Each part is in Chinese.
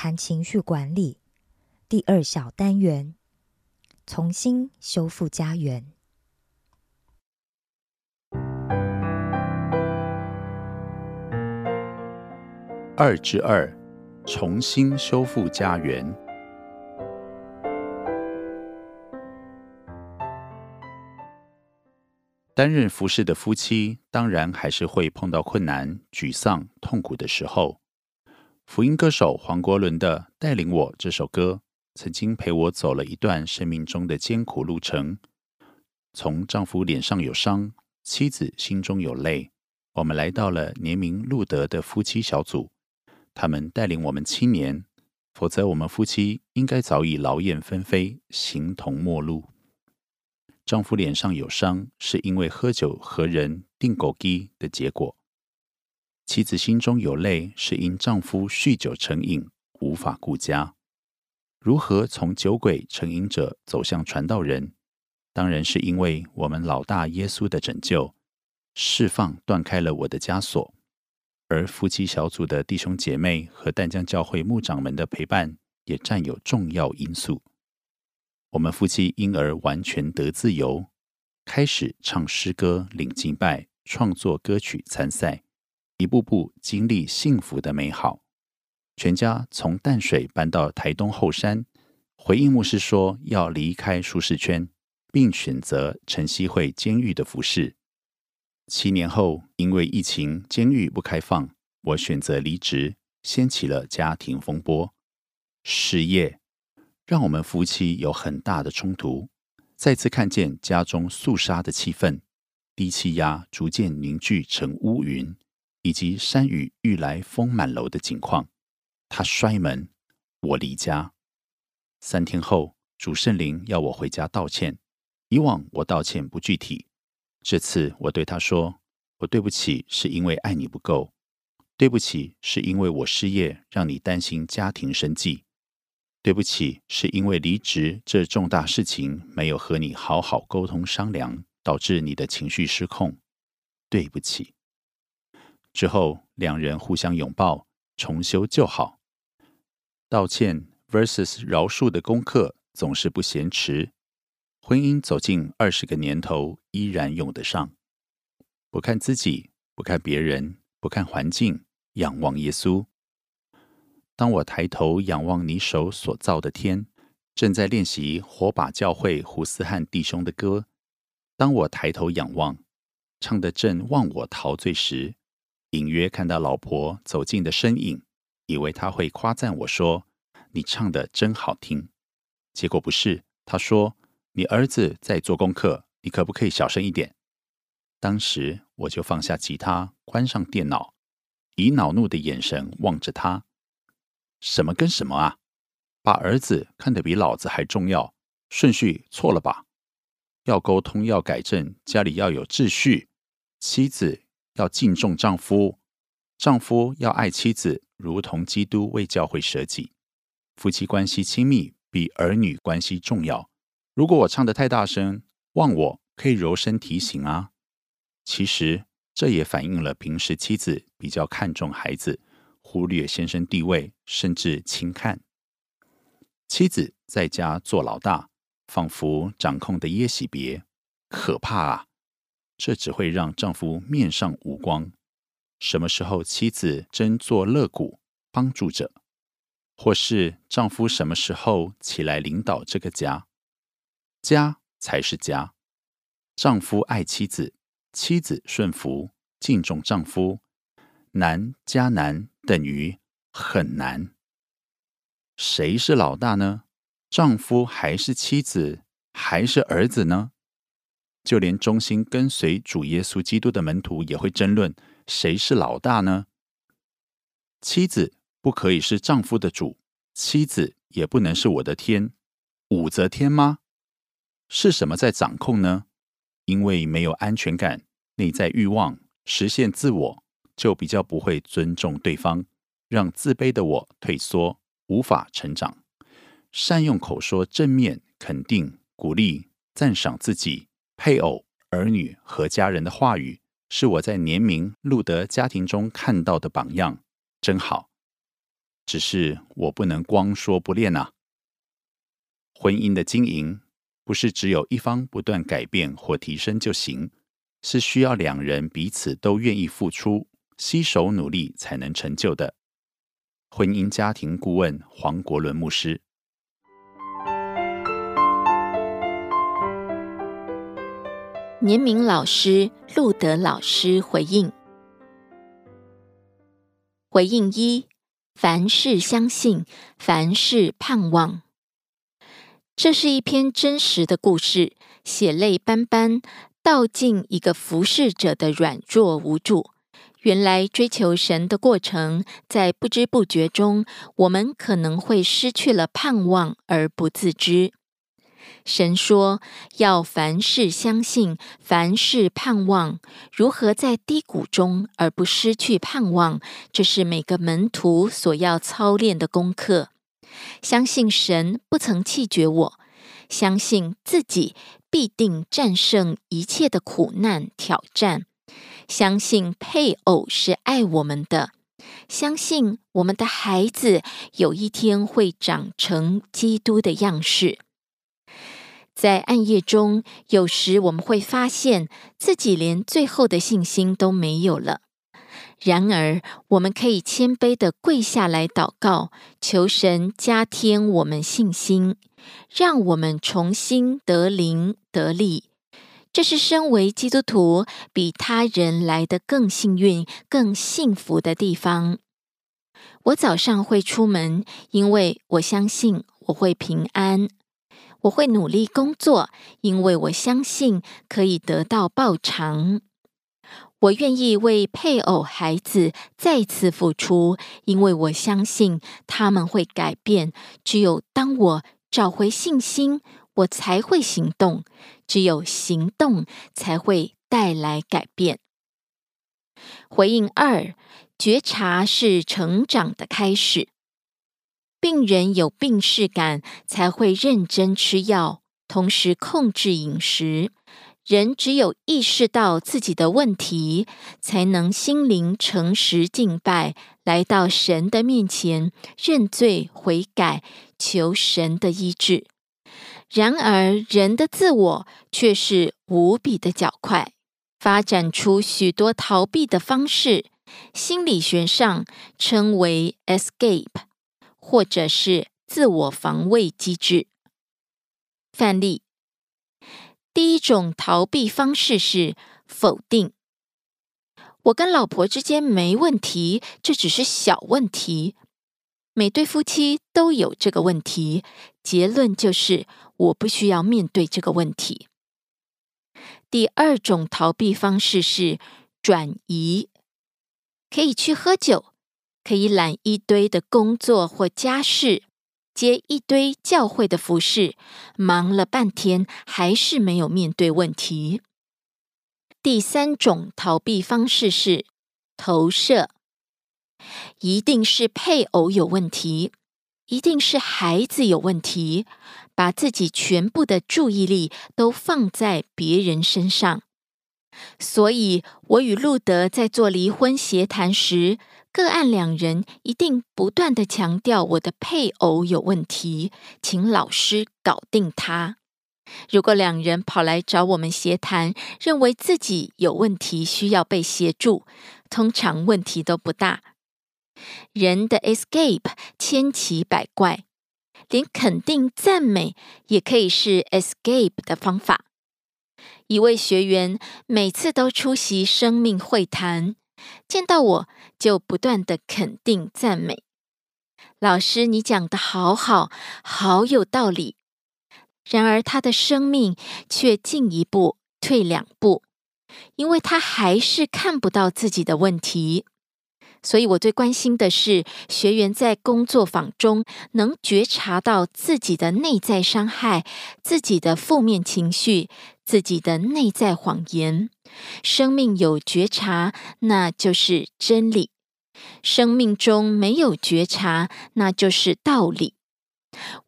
谈情绪管理。第二小单元“重新修复家园”。二之二，重新修复家园。担任服饰的夫妻，当然还是会碰到困难、沮丧、痛苦的时候。福音歌手黄国伦的《带领我》这首歌，曾经陪我走了一段生命中的艰苦路程。从丈夫脸上有伤，妻子心中有泪，我们来到了年名路德的夫妻小组。他们带领我们七年，否则我们夫妻应该早已劳燕分飞，形同陌路。丈夫脸上有伤，是因为喝酒和人定狗鸡的结果；妻子心中有泪，是因丈夫酗酒成瘾，无法顾家。如何从酒鬼成瘾者走向传道人？当然是因为我们老大耶稣的拯救，释放断开了我的枷锁。而夫妻小组的弟兄姐妹和淡江教会牧长们的陪伴，也占有重要因素。我们夫妻因而完全得自由，开始唱诗歌、领敬拜、创作歌曲、参赛，一步步经历幸福的美好。全家从淡水搬到台东后山，回应牧师说要离开舒适圈，并选择晨曦会监狱的服饰。七年后，因为疫情，监狱不开放，我选择离职，掀起了家庭风波，失业。让我们夫妻有很大的冲突，再次看见家中肃杀的气氛，低气压逐渐凝聚成乌云，以及山雨欲来风满楼的景况。他摔门，我离家。三天后，主圣灵要我回家道歉。以往我道歉不具体，这次我对他说：“我对不起，是因为爱你不够；对不起，是因为我失业，让你担心家庭生计。”对不起，是因为离职这重大事情没有和你好好沟通商量，导致你的情绪失控。对不起。之后，两人互相拥抱，重修旧好。道歉 versus 饶恕的功课总是不嫌迟。婚姻走进二十个年头，依然用得上。不看自己，不看别人，不看环境，仰望耶稣。当我抬头仰望你手所造的天，正在练习火把教会胡思汉弟兄的歌。当我抬头仰望，唱的正忘我陶醉时，隐约看到老婆走近的身影，以为他会夸赞我说：“你唱的真好听。”结果不是，他说：“你儿子在做功课，你可不可以小声一点？”当时我就放下吉他，关上电脑，以恼怒的眼神望着他。什么跟什么啊？把儿子看得比老子还重要，顺序错了吧？要沟通，要改正，家里要有秩序。妻子要敬重丈夫，丈夫要爱妻子，如同基督为教会舍己。夫妻关系亲密比儿女关系重要。如果我唱得太大声，望我可以柔声提醒啊。其实这也反映了平时妻子比较看重孩子，忽略先生地位，甚至轻看。妻子在家做老大，仿佛掌控的耶喜别，可怕啊！这只会让丈夫面上无光。什么时候妻子真做乐谷帮助者，或是丈夫什么时候起来领导这个家，家才是家。丈夫爱妻子。妻子顺服、敬重丈夫，难加难等于很难。谁是老大呢？丈夫还是妻子，还是儿子呢？就连忠心跟随主耶稣基督的门徒也会争论谁是老大呢？妻子不可以是丈夫的主，妻子也不能是我的天。武则天吗？是什么在掌控呢？因为没有安全感，内在欲望实现自我，就比较不会尊重对方，让自卑的我退缩，无法成长。善用口说正面肯定、鼓励、赞赏自己、配偶、儿女和家人的话语，是我在年明路德家庭中看到的榜样，真好。只是我不能光说不练啊。婚姻的经营。不是只有一方不断改变或提升就行，是需要两人彼此都愿意付出、携手努力才能成就的。婚姻家庭顾问黄国伦牧师，年明老师、路德老师回应：回应一，凡事相信，凡事盼望。这是一篇真实的故事，血泪斑斑，道尽一个服侍者的软弱无助。原来追求神的过程，在不知不觉中，我们可能会失去了盼望而不自知。神说要凡事相信，凡事盼望。如何在低谷中而不失去盼望？这是每个门徒所要操练的功课。相信神不曾弃绝我，相信自己必定战胜一切的苦难挑战，相信配偶是爱我们的，相信我们的孩子有一天会长成基督的样式。在暗夜中，有时我们会发现自己连最后的信心都没有了。然而，我们可以谦卑的跪下来祷告，求神加添我们信心，让我们重新得灵得力。这是身为基督徒比他人来的更幸运、更幸福的地方。我早上会出门，因为我相信我会平安；我会努力工作，因为我相信可以得到报偿。我愿意为配偶、孩子再次付出，因为我相信他们会改变。只有当我找回信心，我才会行动。只有行动才会带来改变。回应二：觉察是成长的开始。病人有病视感，才会认真吃药，同时控制饮食。人只有意识到自己的问题，才能心灵诚实敬拜，来到神的面前认罪悔改，求神的医治。然而，人的自我却是无比的较快，发展出许多逃避的方式，心理学上称为 escape，或者是自我防卫机制。范例。第一种逃避方式是否定。我跟老婆之间没问题，这只是小问题。每对夫妻都有这个问题。结论就是，我不需要面对这个问题。第二种逃避方式是转移，可以去喝酒，可以揽一堆的工作或家事，接一堆教会的服饰，忙了半天还是没有面对问题。第三种逃避方式是投射。一定是配偶有问题，一定是孩子有问题，把自己全部的注意力都放在别人身上。所以，我与路德在做离婚协谈时，个案两人一定不断的强调我的配偶有问题，请老师搞定他。如果两人跑来找我们协谈，认为自己有问题需要被协助，通常问题都不大。人的 escape 千奇百怪，连肯定赞美也可以是 escape 的方法。一位学员每次都出席生命会谈，见到我就不断的肯定赞美。老师，你讲的好好，好有道理。然而他的生命却进一步退两步，因为他还是看不到自己的问题。所以，我最关心的是学员在工作坊中能觉察到自己的内在伤害、自己的负面情绪、自己的内在谎言。生命有觉察，那就是真理；生命中没有觉察，那就是道理。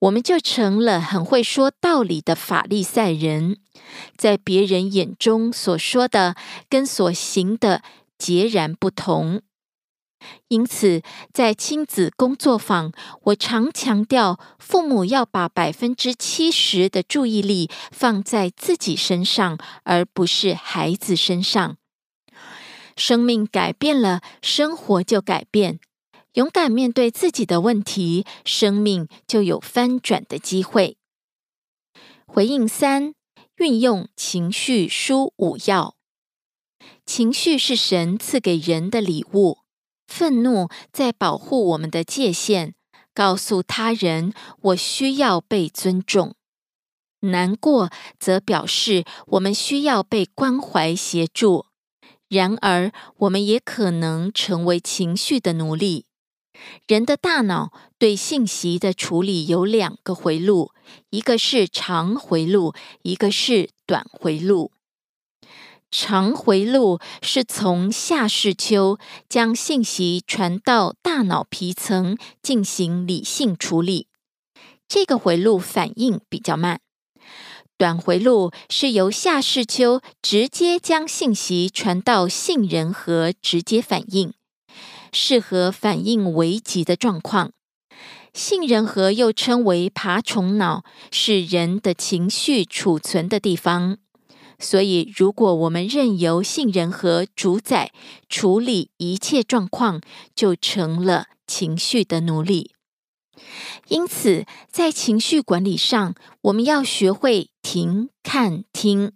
我们就成了很会说道理的法利赛人，在别人眼中所说的跟所行的截然不同。因此，在亲子工作坊，我常强调，父母要把百分之七十的注意力放在自己身上，而不是孩子身上。生命改变了，生活就改变。勇敢面对自己的问题，生命就有翻转的机会。回应三：运用情绪书五要。情绪是神赐给人的礼物。愤怒在保护我们的界限，告诉他人我需要被尊重；难过则表示我们需要被关怀协助。然而，我们也可能成为情绪的奴隶。人的大脑对信息的处理有两个回路，一个是长回路，一个是短回路。长回路是从下视丘将信息传到大脑皮层进行理性处理，这个回路反应比较慢。短回路是由下视丘直接将信息传到杏仁核直接反应，适合反应危急的状况。杏仁核又称为爬虫脑，是人的情绪储存的地方。所以，如果我们任由杏仁核主宰处理一切状况，就成了情绪的奴隶。因此，在情绪管理上，我们要学会停、看、听，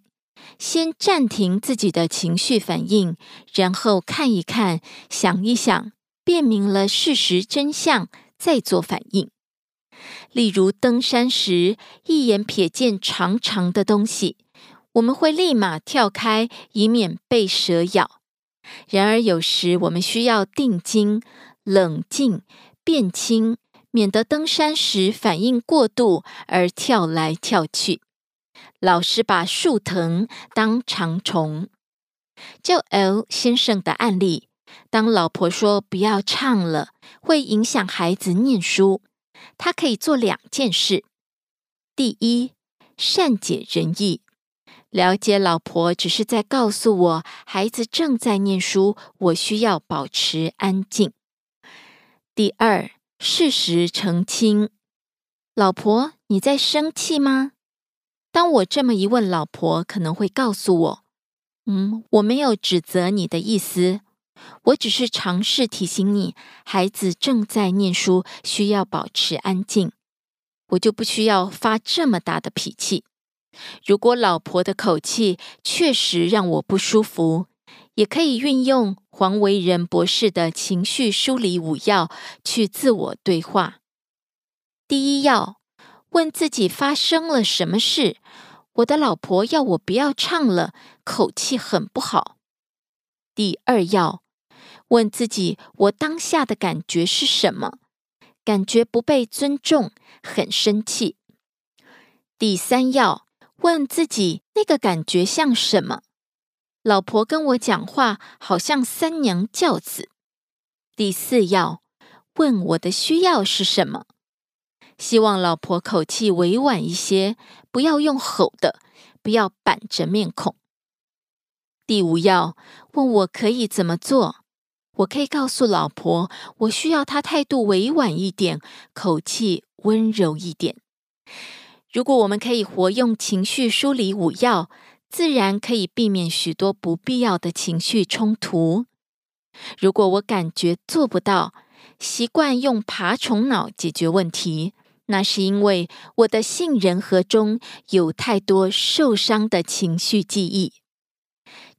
先暂停自己的情绪反应，然后看一看、想一想，辨明了事实真相，再做反应。例如，登山时一眼瞥见长长的东西。我们会立马跳开，以免被蛇咬。然而，有时我们需要定睛、冷静、辨清，免得登山时反应过度而跳来跳去。老师把树藤当长虫。就 L 先生的案例，当老婆说不要唱了，会影响孩子念书，他可以做两件事：第一，善解人意。了解老婆只是在告诉我，孩子正在念书，我需要保持安静。第二，事实澄清，老婆你在生气吗？当我这么一问，老婆可能会告诉我，嗯，我没有指责你的意思，我只是尝试提醒你，孩子正在念书，需要保持安静，我就不需要发这么大的脾气。如果老婆的口气确实让我不舒服，也可以运用黄维仁博士的情绪梳理五要去自我对话。第一要问自己发生了什么事？我的老婆要我不要唱了，口气很不好。第二要问自己，我当下的感觉是什么？感觉不被尊重，很生气。第三要问自己，那个感觉像什么？老婆跟我讲话好像三娘教子。第四要问我的需要是什么？希望老婆口气委婉一些，不要用吼的，不要板着面孔。第五要问我可以怎么做？我可以告诉老婆，我需要她态度委婉一点，口气温柔一点。如果我们可以活用情绪梳理五要，自然可以避免许多不必要的情绪冲突。如果我感觉做不到，习惯用爬虫脑解决问题，那是因为我的杏仁核中有太多受伤的情绪记忆。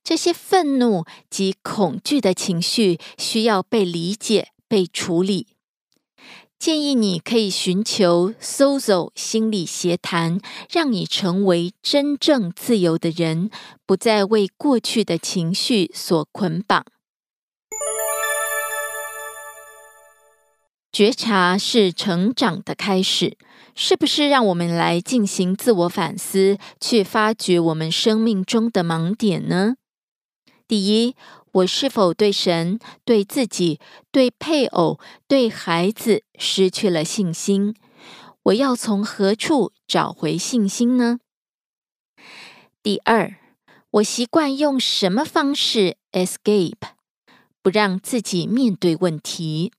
这些愤怒及恐惧的情绪需要被理解、被处理。建议你可以寻求 SOZO 心理协谈，让你成为真正自由的人，不再为过去的情绪所捆绑。觉察是成长的开始，是不是？让我们来进行自我反思，去发掘我们生命中的盲点呢？第一，我是否对神、对自己、对配偶、对孩子失去了信心？我要从何处找回信心呢？第二，我习惯用什么方式 escape，不让自己面对问题？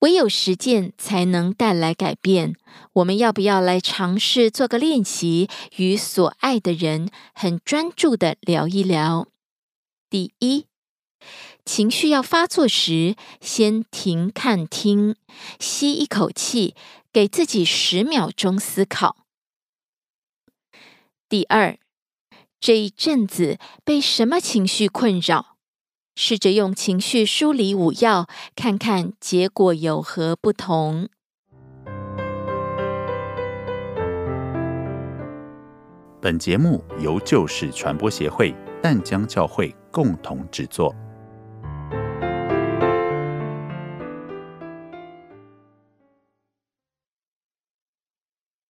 唯有实践才能带来改变。我们要不要来尝试做个练习，与所爱的人很专注的聊一聊？第一，情绪要发作时，先停、看、听，吸一口气，给自己十秒钟思考。第二，这一阵子被什么情绪困扰？试着用情绪梳理五要，看看结果有何不同。本节目由旧事传播协会淡江教会共同制作。